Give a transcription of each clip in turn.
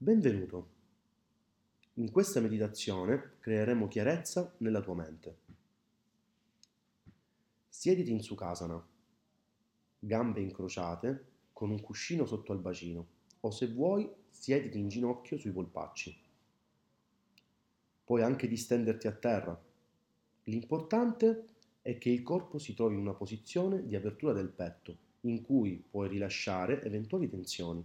Benvenuto. In questa meditazione creeremo chiarezza nella tua mente. Siediti in Sukhasana, gambe incrociate, con un cuscino sotto al bacino, o se vuoi, siediti in ginocchio sui polpacci. Puoi anche distenderti a terra. L'importante è che il corpo si trovi in una posizione di apertura del petto, in cui puoi rilasciare eventuali tensioni.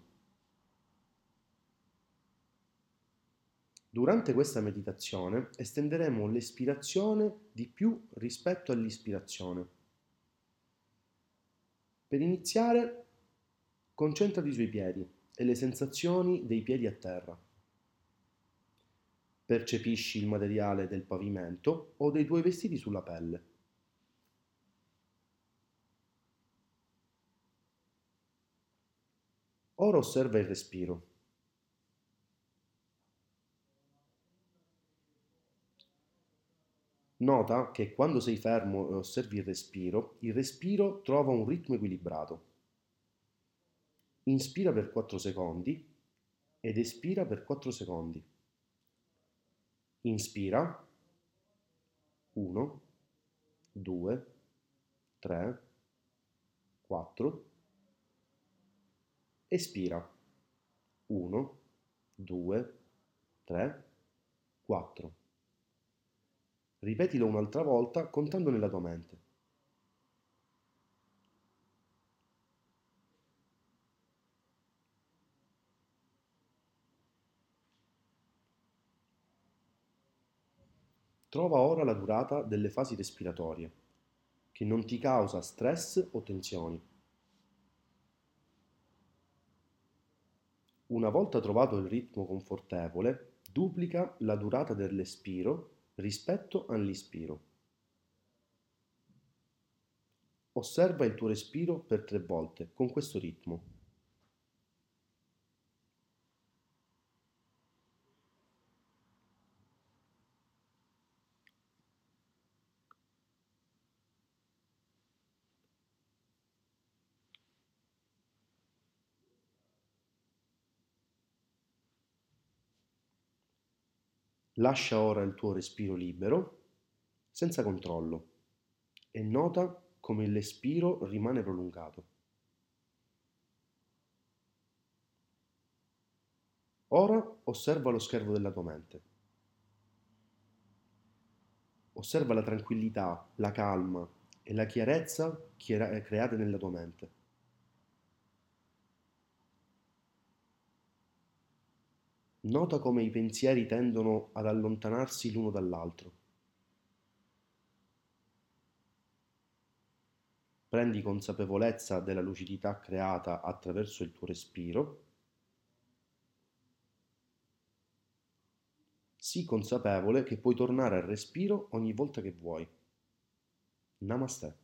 Durante questa meditazione estenderemo l'espirazione di più rispetto all'ispirazione. Per iniziare, concentrati sui piedi e le sensazioni dei piedi a terra. Percepisci il materiale del pavimento o dei tuoi vestiti sulla pelle. Ora osserva il respiro. Nota che quando sei fermo e osservi il respiro, il respiro trova un ritmo equilibrato. Inspira per 4 secondi ed espira per 4 secondi. Inspira 1, 2, 3, 4. Espira 1, 2, 3, 4. Ripetilo un'altra volta contando nella tua mente. Trova ora la durata delle fasi respiratorie, che non ti causa stress o tensioni. Una volta trovato il ritmo confortevole, duplica la durata dell'espiro rispetto all'ispiro. Osserva il tuo respiro per tre volte con questo ritmo. Lascia ora il tuo respiro libero, senza controllo, e nota come l'espiro rimane prolungato. Ora osserva lo schermo della tua mente. Osserva la tranquillità, la calma e la chiarezza create nella tua mente. Nota come i pensieri tendono ad allontanarsi l'uno dall'altro. Prendi consapevolezza della lucidità creata attraverso il tuo respiro. Sii consapevole che puoi tornare al respiro ogni volta che vuoi. Namaste.